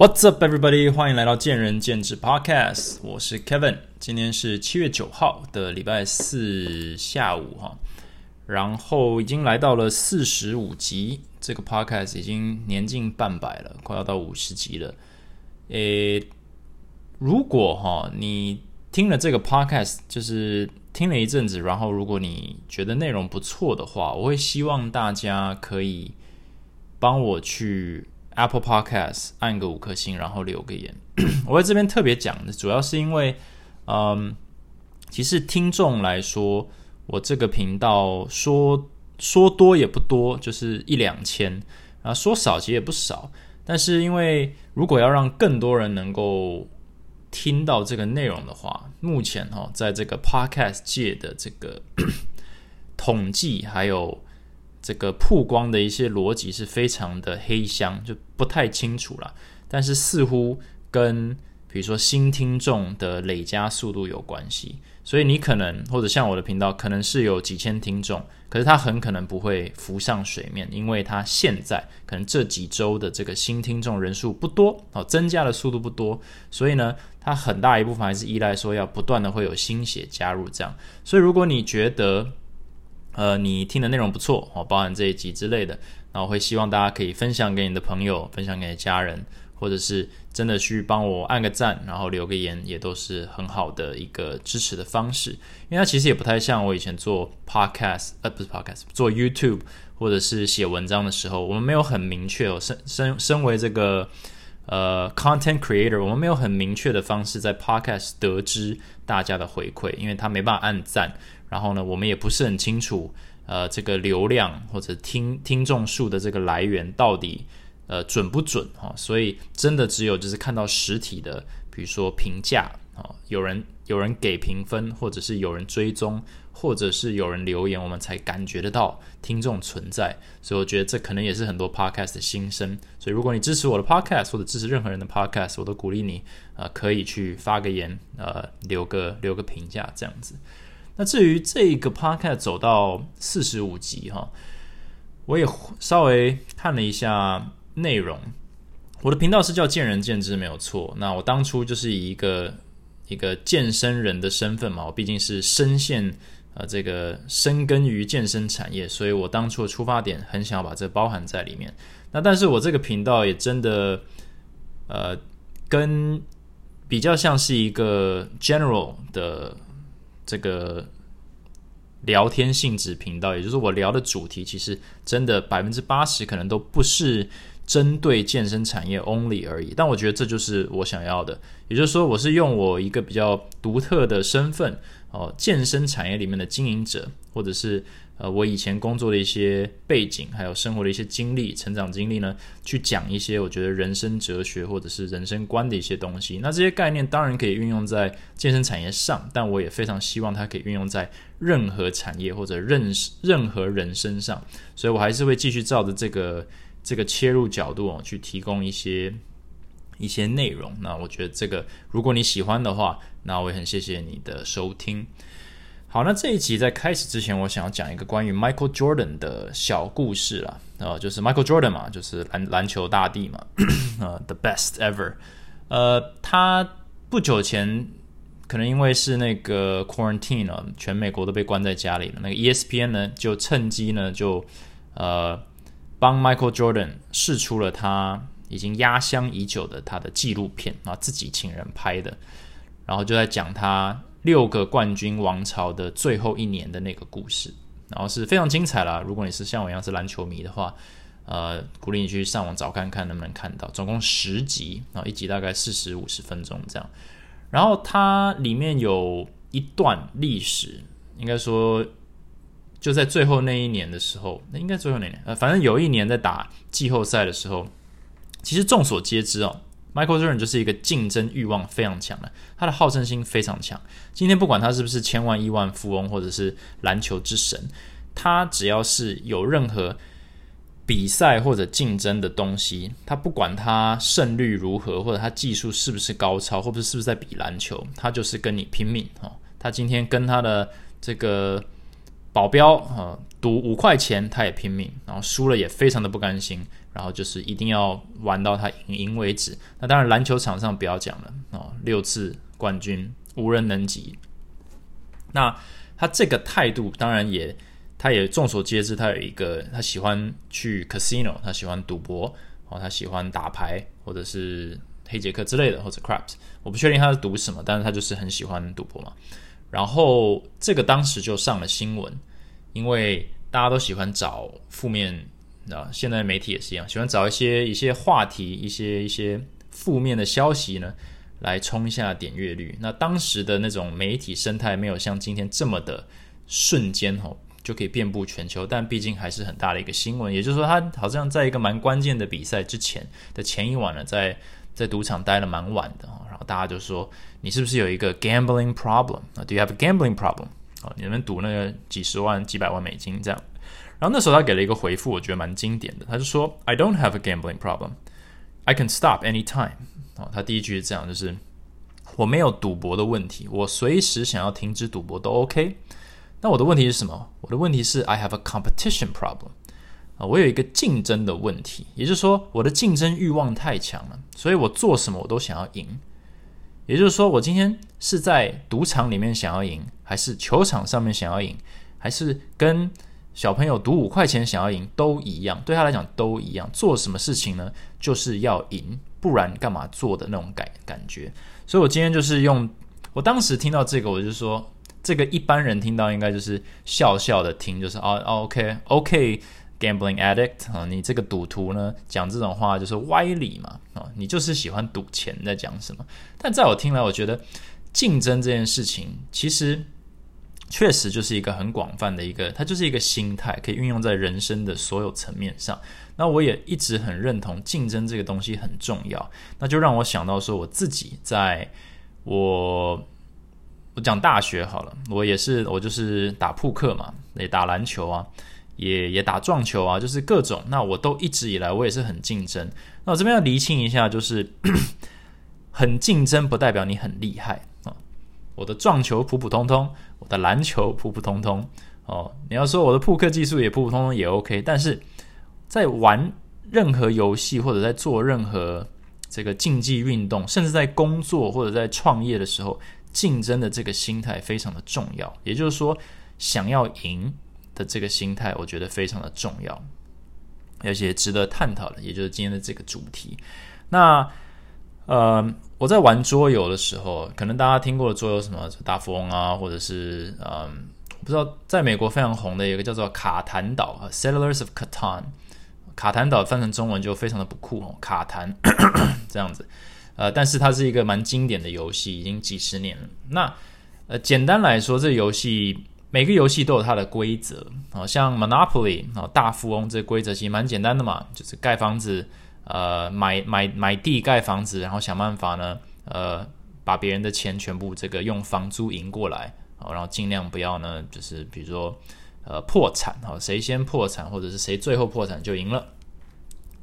What's up, everybody？欢迎来到见仁见智 Podcast，我是 Kevin。今天是七月九号的礼拜四下午哈，然后已经来到了四十五集，这个 Podcast 已经年近半百了，快要到五十集了。诶，如果哈你听了这个 Podcast，就是听了一阵子，然后如果你觉得内容不错的话，我会希望大家可以帮我去。Apple Podcast 按个五颗星，然后留个言。我在这边特别讲的，主要是因为，嗯，其实听众来说，我这个频道说说多也不多，就是一两千啊；说少其实也不少。但是因为如果要让更多人能够听到这个内容的话，目前哈，在这个 Podcast 界的这个 统计还有。这个曝光的一些逻辑是非常的黑箱，就不太清楚了。但是似乎跟比如说新听众的累加速度有关系，所以你可能或者像我的频道，可能是有几千听众，可是它很可能不会浮上水面，因为它现在可能这几周的这个新听众人数不多哦，增加的速度不多，所以呢，它很大一部分还是依赖说要不断的会有新血加入这样。所以如果你觉得，呃，你听的内容不错哦，包含这一集之类的，那我会希望大家可以分享给你的朋友，分享给家人，或者是真的去帮我按个赞，然后留个言，也都是很好的一个支持的方式。因为它其实也不太像我以前做 podcast，呃，不是 podcast，做 YouTube 或者是写文章的时候，我们没有很明确哦，身身身为这个呃 content creator，我们没有很明确的方式在 podcast 得知大家的回馈，因为他没办法按赞。然后呢，我们也不是很清楚，呃，这个流量或者听听众数的这个来源到底呃准不准哈？所以真的只有就是看到实体的，比如说评价啊，有人有人给评分，或者是有人追踪，或者是有人留言，我们才感觉得到听众存在。所以我觉得这可能也是很多 podcast 的心声。所以如果你支持我的 podcast 或者支持任何人的 podcast，我都鼓励你啊，可以去发个言，呃，留个留个评价这样子。那至于这个 podcast 走到四十五集哈，我也稍微看了一下内容。我的频道是叫见仁见智，没有错。那我当初就是以一个一个健身人的身份嘛，我毕竟是深陷呃这个深耕于健身产业，所以我当初的出发点很想要把这包含在里面。那但是我这个频道也真的呃跟比较像是一个 general 的。这个聊天性质频道，也就是我聊的主题，其实真的百分之八十可能都不是针对健身产业 only 而已。但我觉得这就是我想要的，也就是说，我是用我一个比较独特的身份哦，健身产业里面的经营者，或者是。呃，我以前工作的一些背景，还有生活的一些经历、成长经历呢，去讲一些我觉得人生哲学或者是人生观的一些东西。那这些概念当然可以运用在健身产业上，但我也非常希望它可以运用在任何产业或者任任何人身上。所以我还是会继续照着这个这个切入角度哦，去提供一些一些内容。那我觉得这个如果你喜欢的话，那我也很谢谢你的收听。好，那这一集在开始之前，我想要讲一个关于 Michael Jordan 的小故事啦。呃，就是 Michael Jordan 嘛，就是篮篮球大帝嘛，呃，the best ever。呃，他不久前可能因为是那个 quarantine 啊，全美国都被关在家里了。那个 ESPN 呢，就趁机呢，就呃帮 Michael Jordan 试出了他已经压箱已久的他的纪录片啊，自己请人拍的，然后就在讲他。六个冠军王朝的最后一年的那个故事，然后是非常精彩啦。如果你是像我一样是篮球迷的话，呃，鼓励你去上网找看看能不能看到。总共十集，然后一集大概四十五十分钟这样。然后它里面有一段历史，应该说就在最后那一年的时候，那应该最后那年，呃，反正有一年在打季后赛的时候，其实众所皆知哦。Michael Jordan 就是一个竞争欲望非常强的，他的好胜心非常强。今天不管他是不是千万亿万富翁，或者是篮球之神，他只要是有任何比赛或者竞争的东西，他不管他胜率如何，或者他技术是不是高超，或者是不是在比篮球，他就是跟你拼命哦。他今天跟他的这个保镖啊，赌五块钱他也拼命，然后输了也非常的不甘心，然后就是一定要玩到他赢赢为止。那当然篮球场上不要讲了哦，六次冠军无人能及。那他这个态度当然也，他也众所皆知，他有一个他喜欢去 casino，他喜欢赌博哦，他喜欢打牌或者是黑杰克之类的或者 craps，我不确定他是赌什么，但是他就是很喜欢赌博嘛。然后这个当时就上了新闻，因为大家都喜欢找负面啊，现在媒体也是一样，喜欢找一些一些话题、一些一些负面的消息呢，来冲一下点阅率。那当时的那种媒体生态没有像今天这么的瞬间哦，就可以遍布全球，但毕竟还是很大的一个新闻。也就是说，他好像在一个蛮关键的比赛之前的前一晚呢，在在赌场待了蛮晚的大家就说。你是不是有一个 gambling problem 啊？Do you have a gambling problem 啊？你们赌那个几十万、几百万美金这样？然后那时候他给了一个回复，我觉得蛮经典的。他就说：“I don't have a gambling problem. I can stop anytime。”啊，他第一句是这样，就是我没有赌博的问题，我随时想要停止赌博都 OK。那我的问题是什么？我的问题是 I have a competition problem 啊，我有一个竞争的问题，也就是说我的竞争欲望太强了，所以我做什么我都想要赢。也就是说，我今天是在赌场里面想要赢，还是球场上面想要赢，还是跟小朋友赌五块钱想要赢，都一样。对他来讲都一样。做什么事情呢？就是要赢，不然干嘛做的那种感感觉。所以我今天就是用，我当时听到这个，我就说，这个一般人听到应该就是笑笑的听，就是哦，OK，OK。Gambling addict 啊，你这个赌徒呢，讲这种话就是歪理嘛啊，你就是喜欢赌钱在讲什么？但在我听来，我觉得竞争这件事情其实确实就是一个很广泛的一个，它就是一个心态，可以运用在人生的所有层面上。那我也一直很认同竞争这个东西很重要，那就让我想到说，我自己在我我讲大学好了，我也是我就是打扑克嘛，也打篮球啊。也也打撞球啊，就是各种。那我都一直以来我也是很竞争。那我这边要厘清一下，就是 很竞争不代表你很厉害啊。我的撞球普普通通，我的篮球普普通通哦。你要说我的扑克技术也普普通通也 OK，但是在玩任何游戏或者在做任何这个竞技运动，甚至在工作或者在创业的时候，竞争的这个心态非常的重要。也就是说，想要赢。的这个心态，我觉得非常的重要，而且值得探讨的，也就是今天的这个主题。那呃，我在玩桌游的时候，可能大家听过的桌游什么大富翁啊，或者是嗯，不知道在美国非常红的一个叫做卡坦岛啊，Settlers of Catan。卡坦岛翻成中文就非常的不酷哦，卡坦 这样子。呃，但是它是一个蛮经典的游戏，已经几十年了。那呃，简单来说，这游戏。每个游戏都有它的规则啊，像 Monopoly 啊，大富翁这规则其实蛮简单的嘛，就是盖房子，呃，买买买地盖房子，然后想办法呢，呃，把别人的钱全部这个用房租赢过来，好，然后尽量不要呢，就是比如说呃破产，好，谁先破产或者是谁最后破产就赢了。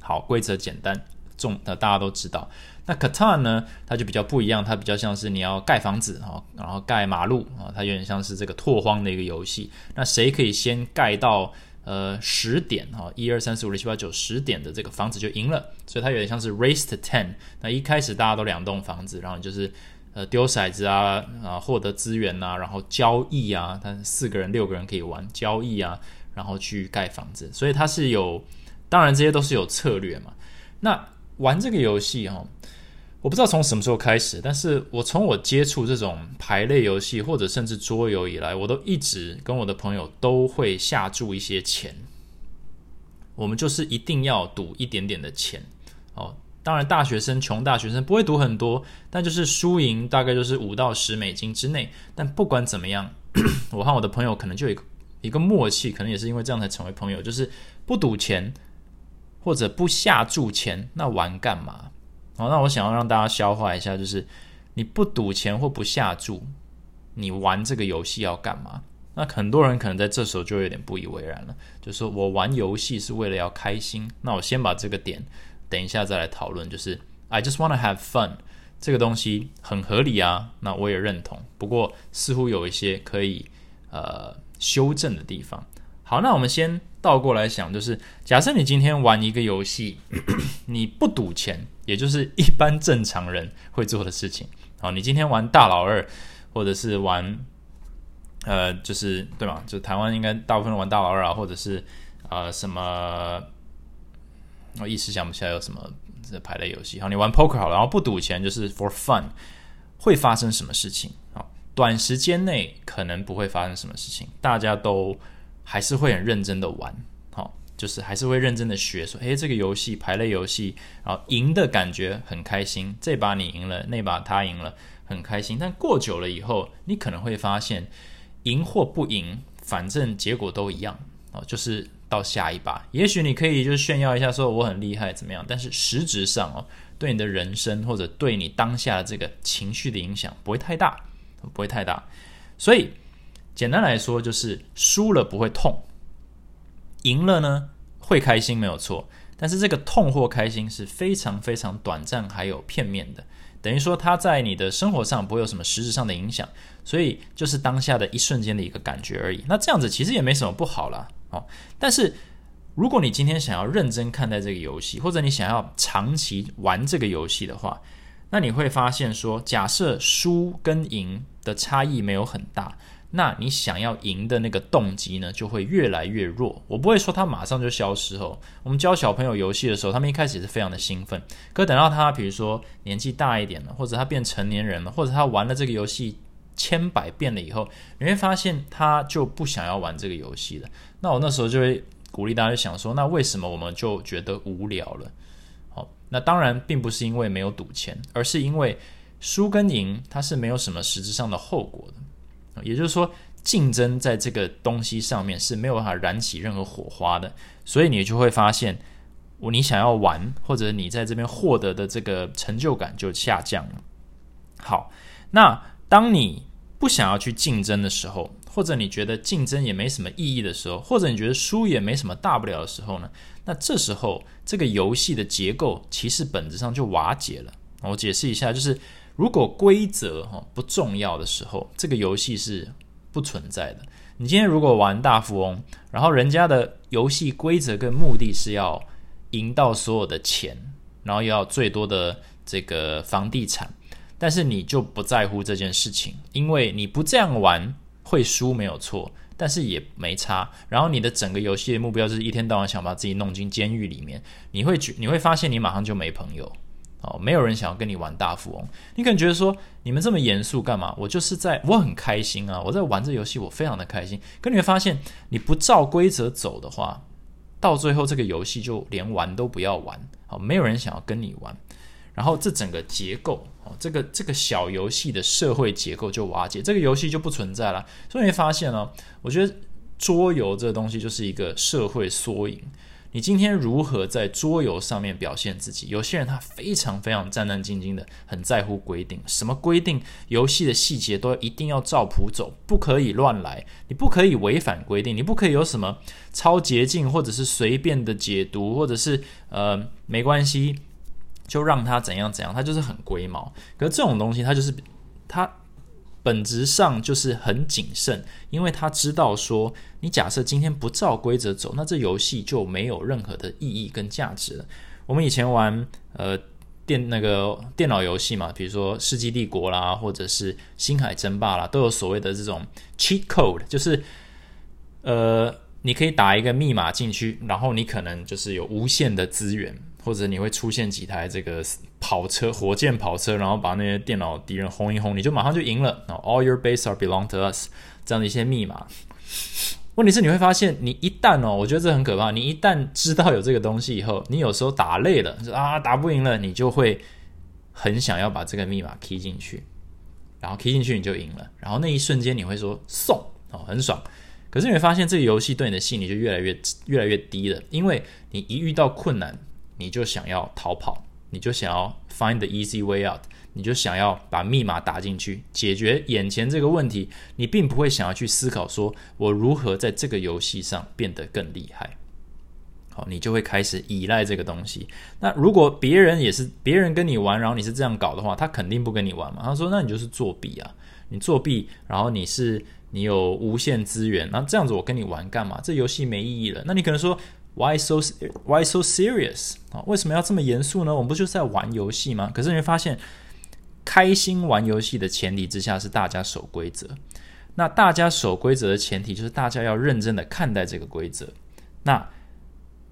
好，规则简单，重那大家都知道。那 Catan 呢？它就比较不一样，它比较像是你要盖房子哈，然后盖马路啊，它有点像是这个拓荒的一个游戏。那谁可以先盖到呃十点哈，一二三四五六七八九十点的这个房子就赢了。所以它有点像是 Race to Ten。那一开始大家都两栋房子，然后就是呃丢骰子啊啊，获得资源啊，然后交易啊，它四个人六个人可以玩交易啊，然后去盖房子。所以它是有，当然这些都是有策略嘛。那玩这个游戏哈。我不知道从什么时候开始，但是我从我接触这种牌类游戏或者甚至桌游以来，我都一直跟我的朋友都会下注一些钱。我们就是一定要赌一点点的钱哦。当然，大学生穷大学生不会赌很多，但就是输赢大概就是五到十美金之内。但不管怎么样，我和我的朋友可能就有一个一个默契，可能也是因为这样才成为朋友，就是不赌钱或者不下注钱，那玩干嘛？好，那我想要让大家消化一下，就是你不赌钱或不下注，你玩这个游戏要干嘛？那很多人可能在这时候就有点不以为然了，就说我玩游戏是为了要开心。那我先把这个点等一下再来讨论，就是 I just wanna have fun 这个东西很合理啊，那我也认同。不过似乎有一些可以呃修正的地方。好，那我们先倒过来想，就是假设你今天玩一个游戏，你不赌钱，也就是一般正常人会做的事情。好，你今天玩大老二，或者是玩，呃，就是对嘛？就台湾应该大部分玩大老二啊，或者是呃什么，我一时想不起来有什么这牌类游戏。好，你玩 poker 好，然后不赌钱，就是 for fun，会发生什么事情？好，短时间内可能不会发生什么事情，大家都。还是会很认真的玩，好，就是还是会认真的学，说，诶，这个游戏排类游戏，然后赢的感觉很开心，这把你赢了，那把他赢了，很开心。但过久了以后，你可能会发现，赢或不赢，反正结果都一样，哦，就是到下一把，也许你可以就是炫耀一下，说我很厉害怎么样，但是实质上哦，对你的人生或者对你当下的这个情绪的影响不会太大，不会太大，所以。简单来说，就是输了不会痛，赢了呢会开心，没有错。但是这个痛或开心是非常非常短暂，还有片面的，等于说它在你的生活上不会有什么实质上的影响，所以就是当下的一瞬间的一个感觉而已。那这样子其实也没什么不好啦。哦。但是如果你今天想要认真看待这个游戏，或者你想要长期玩这个游戏的话，那你会发现说，假设输跟赢的差异没有很大。那你想要赢的那个动机呢，就会越来越弱。我不会说他马上就消失哦。我们教小朋友游戏的时候，他们一开始也是非常的兴奋。可等到他比如说年纪大一点了，或者他变成年人了，或者他玩了这个游戏千百遍了以后，你会发现他就不想要玩这个游戏了。那我那时候就会鼓励大家想说，那为什么我们就觉得无聊了？好，那当然并不是因为没有赌钱，而是因为输跟赢它是没有什么实质上的后果的。也就是说，竞争在这个东西上面是没有办法燃起任何火花的，所以你就会发现，我你想要玩，或者你在这边获得的这个成就感就下降了。好，那当你不想要去竞争的时候，或者你觉得竞争也没什么意义的时候，或者你觉得输也没什么大不了的时候呢？那这时候这个游戏的结构其实本质上就瓦解了。我解释一下，就是。如果规则哈不重要的时候，这个游戏是不存在的。你今天如果玩大富翁，然后人家的游戏规则跟目的是要赢到所有的钱，然后要最多的这个房地产，但是你就不在乎这件事情，因为你不这样玩会输没有错，但是也没差。然后你的整个游戏的目标就是一天到晚想把自己弄进监狱里面，你会觉你会发现你马上就没朋友。哦，没有人想要跟你玩大富翁。你可能觉得说，你们这么严肃干嘛？我就是在，我很开心啊，我在玩这游戏，我非常的开心。可你会发现，你不照规则走的话，到最后这个游戏就连玩都不要玩。好，没有人想要跟你玩。然后这整个结构，哦，这个这个小游戏的社会结构就瓦解，这个游戏就不存在了。所以你会发现呢，我觉得桌游这个东西就是一个社会缩影。你今天如何在桌游上面表现自己？有些人他非常非常战战兢兢的，很在乎规定，什么规定，游戏的细节都一定要照谱走，不可以乱来，你不可以违反规定，你不可以有什么超捷径，或者是随便的解读，或者是呃没关系，就让他怎样怎样，他就是很龟毛。可是这种东西，他就是他。本质上就是很谨慎，因为他知道说，你假设今天不照规则走，那这游戏就没有任何的意义跟价值了。我们以前玩呃电那个电脑游戏嘛，比如说《世纪帝国》啦，或者是《星海争霸》啦，都有所谓的这种 cheat code，就是呃，你可以打一个密码进去，然后你可能就是有无限的资源。或者你会出现几台这个跑车、火箭跑车，然后把那些电脑敌人轰一轰，你就马上就赢了。All your base are belong to us，这样的一些密码。问题是你会发现，你一旦哦，我觉得这很可怕。你一旦知道有这个东西以后，你有时候打累了，啊，打不赢了，你就会很想要把这个密码 key 进去，然后 key 进去你就赢了，然后那一瞬间你会说送哦，很爽。可是你会发现，这个游戏对你的吸引力就越来越越来越低了，因为你一遇到困难。你就想要逃跑，你就想要 find the easy way out，你就想要把密码打进去解决眼前这个问题，你并不会想要去思考说我如何在这个游戏上变得更厉害。好，你就会开始依赖这个东西。那如果别人也是别人跟你玩，然后你是这样搞的话，他肯定不跟你玩嘛。他说：“那你就是作弊啊！你作弊，然后你是你有无限资源，那这样子我跟你玩干嘛？这游戏没意义了。那你可能说，Why so Why so serious 啊？为什么要这么严肃呢？我们不就是在玩游戏吗？可是你会发现，开心玩游戏的前提之下是大家守规则。那大家守规则的前提就是大家要认真的看待这个规则。那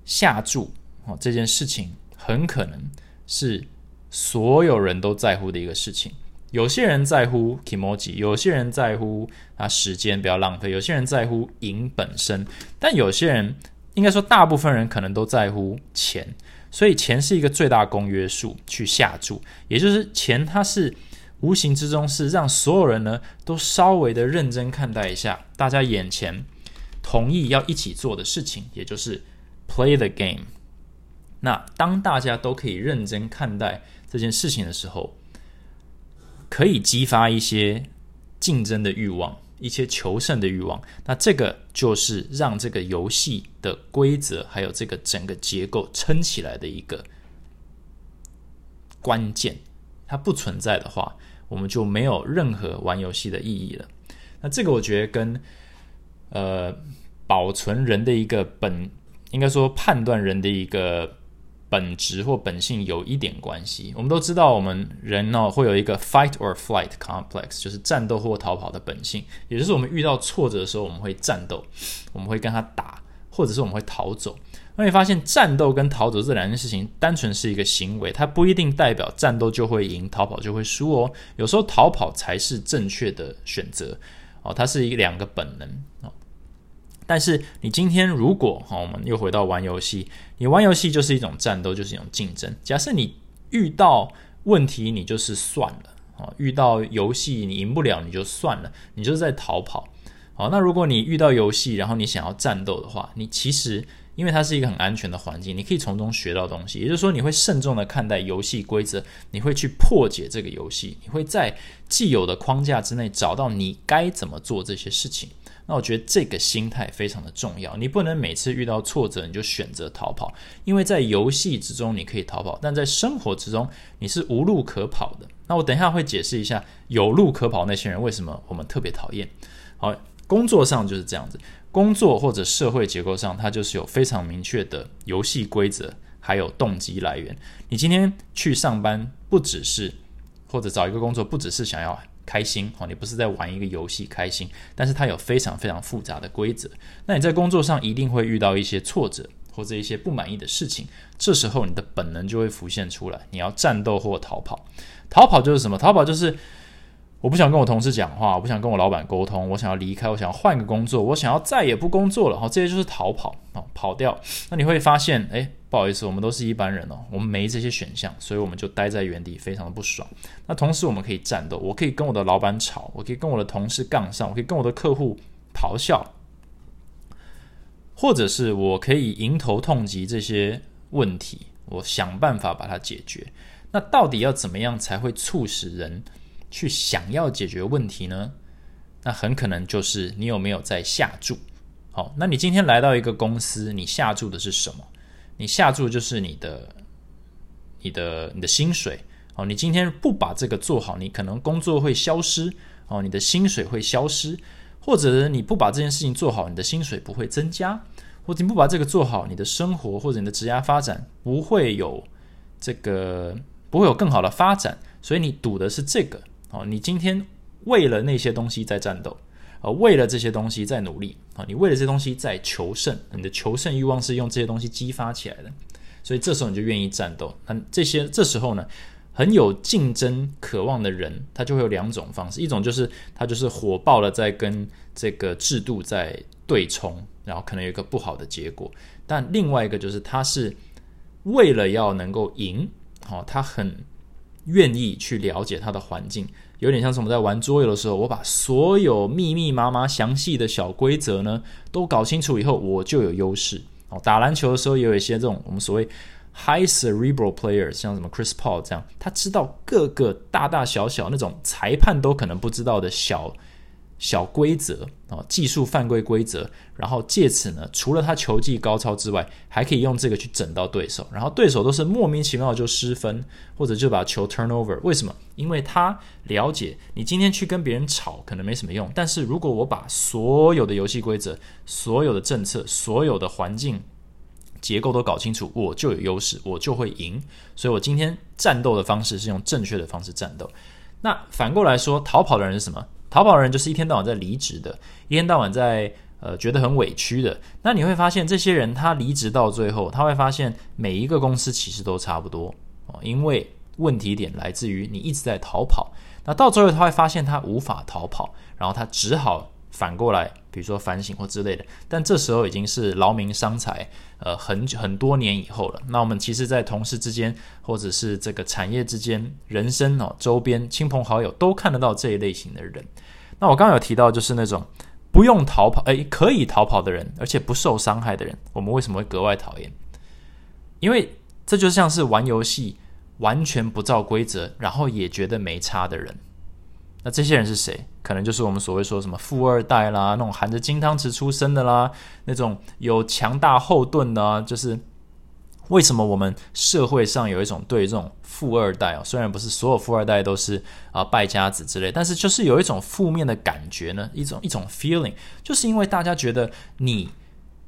下注啊这件事情很可能是。所有人都在乎的一个事情，有些人在乎 emoji，有些人在乎啊时间不要浪费，有些人在乎赢本身，但有些人应该说大部分人可能都在乎钱，所以钱是一个最大公约数去下注，也就是钱它是无形之中是让所有人呢都稍微的认真看待一下大家眼前同意要一起做的事情，也就是 play the game。那当大家都可以认真看待。这件事情的时候，可以激发一些竞争的欲望，一些求胜的欲望。那这个就是让这个游戏的规则还有这个整个结构撑起来的一个关键。它不存在的话，我们就没有任何玩游戏的意义了。那这个我觉得跟呃保存人的一个本，应该说判断人的一个。本质或本性有一点关系。我们都知道，我们人呢会有一个 fight or flight complex，就是战斗或逃跑的本性。也就是我们遇到挫折的时候，我们会战斗，我们会跟他打，或者是我们会逃走。那你发现，战斗跟逃走这两件事情，单纯是一个行为，它不一定代表战斗就会赢，逃跑就会输哦。有时候逃跑才是正确的选择哦，它是一两个本能哦。但是你今天如果哈，我们又回到玩游戏，你玩游戏就是一种战斗，就是一种竞争。假设你遇到问题，你就是算了啊；遇到游戏你赢不了，你就算了，你就是在逃跑。好，那如果你遇到游戏，然后你想要战斗的话，你其实因为它是一个很安全的环境，你可以从中学到东西。也就是说，你会慎重的看待游戏规则，你会去破解这个游戏，你会在既有的框架之内找到你该怎么做这些事情。那我觉得这个心态非常的重要，你不能每次遇到挫折你就选择逃跑，因为在游戏之中你可以逃跑，但在生活之中你是无路可跑的。那我等一下会解释一下有路可跑那些人为什么我们特别讨厌。好，工作上就是这样子，工作或者社会结构上它就是有非常明确的游戏规则，还有动机来源。你今天去上班不只是，或者找一个工作不只是想要。开心哦，你不是在玩一个游戏开心，但是它有非常非常复杂的规则。那你在工作上一定会遇到一些挫折或者一些不满意的事情，这时候你的本能就会浮现出来，你要战斗或逃跑。逃跑就是什么？逃跑就是。我不想跟我同事讲话，我不想跟我老板沟通，我想要离开，我想要换个工作，我想要再也不工作了。好，这些就是逃跑啊，跑掉。那你会发现，哎，不好意思，我们都是一般人哦，我们没这些选项，所以我们就待在原地，非常的不爽。那同时，我们可以战斗，我可以跟我的老板吵，我可以跟我的同事杠上，我可以跟我的客户咆哮，或者是我可以迎头痛击这些问题，我想办法把它解决。那到底要怎么样才会促使人？去想要解决问题呢？那很可能就是你有没有在下注。好，那你今天来到一个公司，你下注的是什么？你下注就是你的、你的、你的薪水。哦，你今天不把这个做好，你可能工作会消失。哦，你的薪水会消失，或者你不把这件事情做好，你的薪水不会增加，或者你不把这个做好，你的生活或者你的职业发展不会有这个不会有更好的发展。所以你赌的是这个。哦，你今天为了那些东西在战斗，呃，为了这些东西在努力啊，你为了这些东西在求胜，你的求胜欲望是用这些东西激发起来的，所以这时候你就愿意战斗。那这些这时候呢，很有竞争渴望的人，他就会有两种方式，一种就是他就是火爆的在跟这个制度在对冲，然后可能有一个不好的结果；但另外一个就是他是为了要能够赢，好，他很。愿意去了解它的环境，有点像是我们在玩桌游的时候，我把所有密密麻麻、详细的小规则呢都搞清楚以后，我就有优势。哦，打篮球的时候也有一些这种我们所谓 high cerebral players，像什么 Chris Paul 这样，他知道各个大大小小那种裁判都可能不知道的小小规则啊，技术犯规规则，然后借此呢，除了他球技高超之外，还可以用这个去整到对手，然后对手都是莫名其妙就失分，或者就把球 turn over。为什么？因为他了解你今天去跟别人吵可能没什么用，但是如果我把所有的游戏规则、所有的政策、所有的环境结构都搞清楚，我就有优势，我就会赢。所以我今天战斗的方式是用正确的方式战斗。那反过来说，逃跑的人是什么？逃跑的人就是一天到晚在离职的，一天到晚在呃觉得很委屈的。那你会发现，这些人他离职到最后，他会发现每一个公司其实都差不多哦，因为问题点来自于你一直在逃跑。那到最后他会发现他无法逃跑，然后他只好。反过来，比如说反省或之类的，但这时候已经是劳民伤财，呃，很很多年以后了。那我们其实，在同事之间，或者是这个产业之间，人生哦，周边亲朋好友都看得到这一类型的人。那我刚刚有提到，就是那种不用逃跑，诶，可以逃跑的人，而且不受伤害的人，我们为什么会格外讨厌？因为这就像是玩游戏完全不照规则，然后也觉得没差的人。那这些人是谁？可能就是我们所谓说什么富二代啦，那种含着金汤匙出生的啦，那种有强大后盾的，就是为什么我们社会上有一种对这种富二代啊，虽然不是所有富二代都是啊败家子之类，但是就是有一种负面的感觉呢，一种一种 feeling，就是因为大家觉得你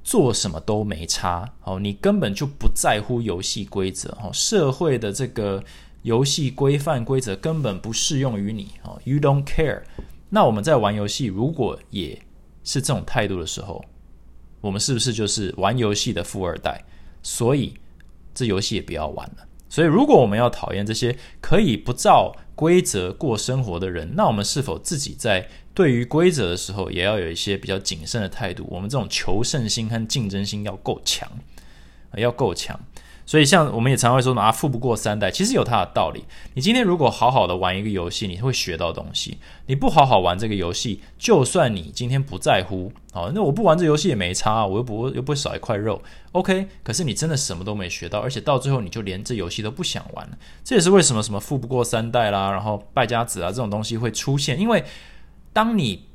做什么都没差哦，你根本就不在乎游戏规则哦，社会的这个。游戏规范规则根本不适用于你哦，You don't care。那我们在玩游戏，如果也是这种态度的时候，我们是不是就是玩游戏的富二代？所以这游戏也不要玩了。所以，如果我们要讨厌这些可以不照规则过生活的人，那我们是否自己在对于规则的时候，也要有一些比较谨慎的态度？我们这种求胜心和竞争心要够强，要够强。所以，像我们也常会说啊，富不过三代，其实有它的道理。你今天如果好好的玩一个游戏，你会学到东西；你不好好玩这个游戏，就算你今天不在乎，哦，那我不玩这游戏也没差，我又不又不会少一块肉，OK。可是你真的什么都没学到，而且到最后你就连这游戏都不想玩了。这也是为什么什么富不过三代啦，然后败家子啊这种东西会出现，因为当你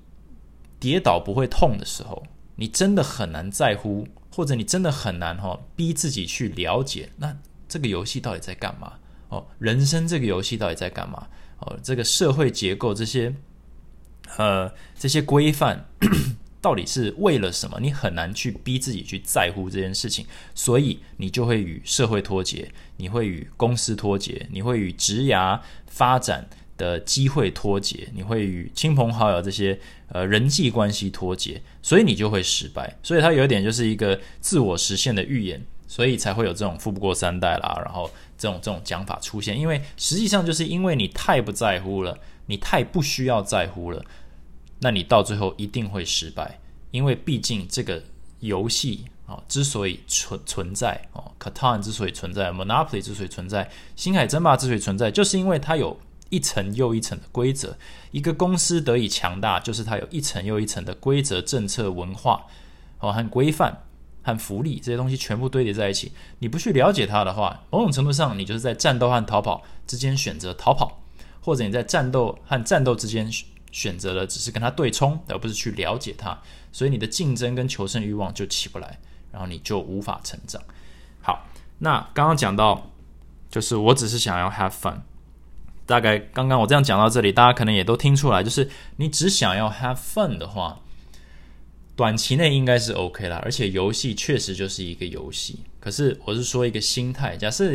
跌倒不会痛的时候，你真的很难在乎。或者你真的很难哈，逼自己去了解那这个游戏到底在干嘛哦？人生这个游戏到底在干嘛哦？这个社会结构这些呃这些规范 到底是为了什么？你很难去逼自己去在乎这件事情，所以你就会与社会脱节，你会与公司脱节，你会与职涯发展。的机会脱节，你会与亲朋好友这些呃人际关系脱节，所以你就会失败。所以它有一点就是一个自我实现的预言，所以才会有这种富不过三代啦，然后这种这种讲法出现。因为实际上就是因为你太不在乎了，你太不需要在乎了，那你到最后一定会失败。因为毕竟这个游戏啊之所以存存在哦，Catan 之所以存在，Monopoly 之所以存在，星海争霸之所以存在，就是因为它有。一层又一层的规则，一个公司得以强大，就是它有一层又一层的规则、政策、文化哦和规范和福利这些东西全部堆叠在一起。你不去了解它的话，某种程度上，你就是在战斗和逃跑之间选择逃跑，或者你在战斗和战斗之间选择了只是跟它对冲，而不是去了解它。所以你的竞争跟求胜欲望就起不来，然后你就无法成长。好，那刚刚讲到，就是我只是想要 have fun。大概刚刚我这样讲到这里，大家可能也都听出来，就是你只想要 have fun 的话，短期内应该是 OK 啦。而且游戏确实就是一个游戏。可是我是说一个心态，假设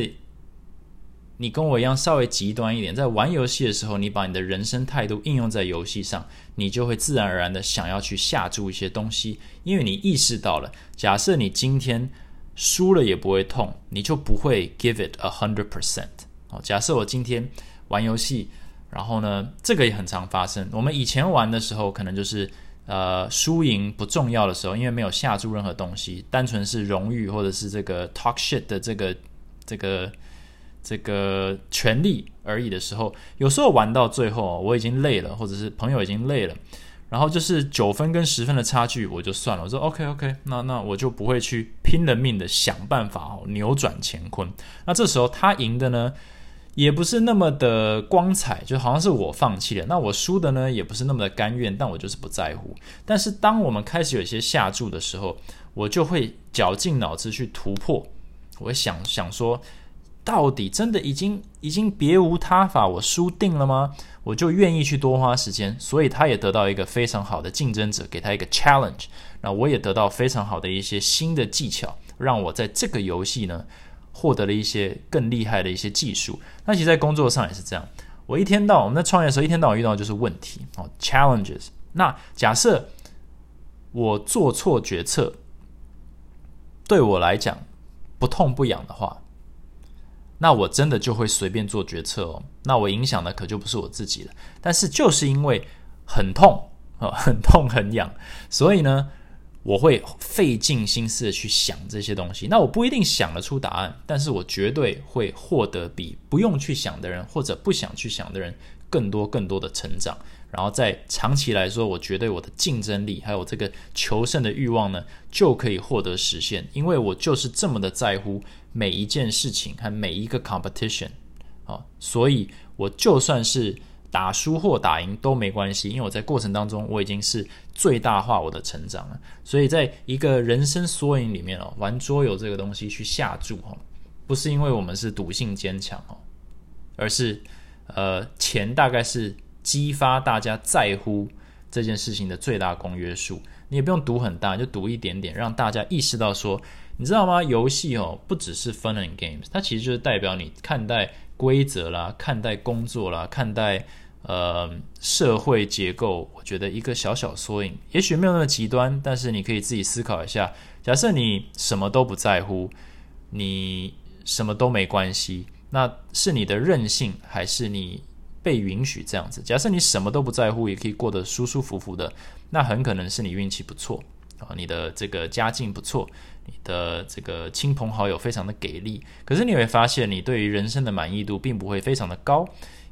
你跟我一样稍微极端一点，在玩游戏的时候，你把你的人生态度应用在游戏上，你就会自然而然的想要去下注一些东西，因为你意识到了，假设你今天输了也不会痛，你就不会 give it a hundred percent。哦，假设我今天。玩游戏，然后呢，这个也很常发生。我们以前玩的时候，可能就是呃输赢不重要的时候，因为没有下注任何东西，单纯是荣誉或者是这个 talk shit 的这个这个这个权利而已的时候，有时候玩到最后，我已经累了，或者是朋友已经累了，然后就是九分跟十分的差距，我就算了。我说 OK OK，那那我就不会去拼了命的想办法哦扭转乾坤。那这时候他赢的呢？也不是那么的光彩，就好像是我放弃了。那我输的呢，也不是那么的甘愿，但我就是不在乎。但是当我们开始有一些下注的时候，我就会绞尽脑汁去突破。我会想想说，到底真的已经已经别无他法，我输定了吗？我就愿意去多花时间。所以他也得到一个非常好的竞争者，给他一个 challenge。那我也得到非常好的一些新的技巧，让我在这个游戏呢获得了一些更厉害的一些技术。那其实，在工作上也是这样。我一天到晚我们在创业的时候，一天到晚遇到的就是问题哦，challenges。那假设我做错决策。对我来讲不痛不痒的话，那我真的就会随便做决策哦。那我影响的可就不是我自己了。但是就是因为很痛啊，很痛很痒，所以呢，我会费尽心思的去想这些东西。那我不一定想得出答案，但是我绝对会获得比不用去想的人或者不想去想的人更多更多的成长。然后在长期来说，我觉得我的竞争力还有这个求胜的欲望呢，就可以获得实现。因为我就是这么的在乎每一件事情和每一个 competition 啊，所以我就算是打输或打赢都没关系，因为我在过程当中我已经是最大化我的成长了。所以在一个人生缩影里面哦，玩桌游这个东西去下注哦，不是因为我们是赌性坚强哦，而是呃钱大概是。激发大家在乎这件事情的最大公约数，你也不用赌很大，就赌一点点，让大家意识到说，你知道吗？游戏哦，不只是 fun and games，它其实就是代表你看待规则啦，看待工作啦，看待呃社会结构。我觉得一个小小缩影，也许没有那么极端，但是你可以自己思考一下：假设你什么都不在乎，你什么都没关系，那是你的任性，还是你？被允许这样子，假设你什么都不在乎，也可以过得舒舒服服的，那很可能是你运气不错啊，你的这个家境不错，你的这个亲朋好友非常的给力。可是你会发现，你对于人生的满意度并不会非常的高，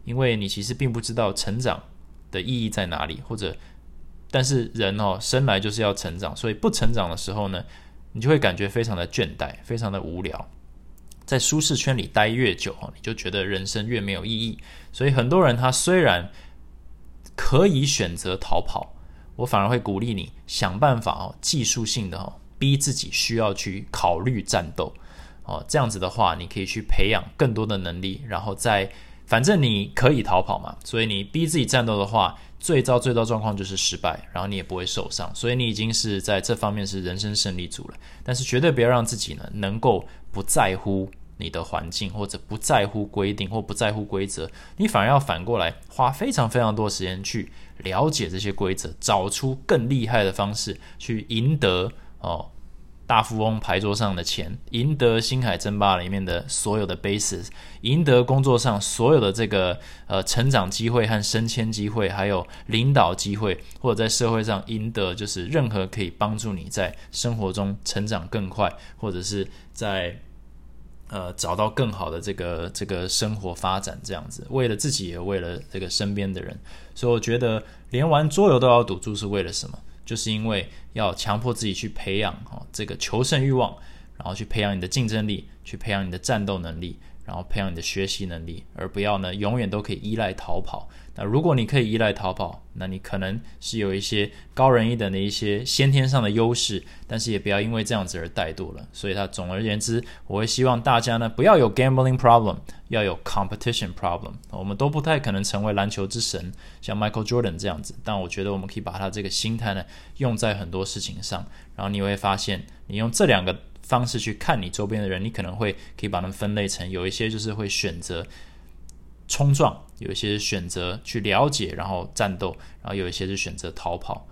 因为你其实并不知道成长的意义在哪里，或者，但是人哦生来就是要成长，所以不成长的时候呢，你就会感觉非常的倦怠，非常的无聊。在舒适圈里待越久，你就觉得人生越没有意义。所以很多人他虽然可以选择逃跑，我反而会鼓励你想办法哦，技术性的哦，逼自己需要去考虑战斗哦。这样子的话，你可以去培养更多的能力，然后再反正你可以逃跑嘛，所以你逼自己战斗的话，最糟最糟状况就是失败，然后你也不会受伤，所以你已经是在这方面是人生胜利组了。但是绝对不要让自己呢能够。不在乎你的环境，或者不在乎规定，或不在乎规则，你反而要反过来花非常非常多时间去了解这些规则，找出更厉害的方式去赢得哦大富翁牌桌上的钱，赢得星海争霸里面的所有的 bases，赢得工作上所有的这个呃成长机会和升迁机会，还有领导机会，或者在社会上赢得就是任何可以帮助你在生活中成长更快，或者是在呃，找到更好的这个这个生活发展，这样子，为了自己也为了这个身边的人，所以我觉得连玩桌游都要赌注是为了什么？就是因为要强迫自己去培养哦这个求胜欲望，然后去培养你的竞争力，去培养你的战斗能力，然后培养你的学习能力，而不要呢永远都可以依赖逃跑。那如果你可以依赖逃跑，那你可能是有一些高人一等的一些先天上的优势，但是也不要因为这样子而怠惰了。所以，他总而言之，我会希望大家呢不要有 gambling problem，要有 competition problem。我们都不太可能成为篮球之神，像 Michael Jordan 这样子，但我觉得我们可以把他这个心态呢用在很多事情上，然后你会发现，你用这两个方式去看你周边的人，你可能会可以把他们分类成有一些就是会选择。冲撞，有一些选择去了解，然后战斗，然后有一些是选择逃跑。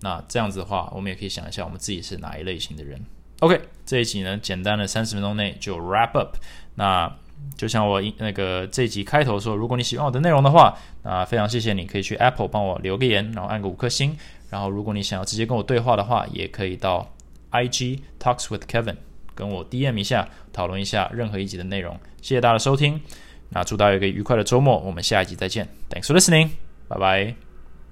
那这样子的话，我们也可以想一下，我们自己是哪一类型的人。OK，这一集呢，简单的三十分钟内就 wrap up。那就像我那个这一集开头说，如果你喜欢我的内容的话，那非常谢谢你可以去 Apple 帮我留个言，然后按个五颗星。然后如果你想要直接跟我对话的话，也可以到 IG Talks with Kevin 跟我 DM 一下，讨论一下任何一集的内容。谢谢大家的收听。那祝大家有一个愉快的周末，我们下一集再见。Thanks for listening，拜拜。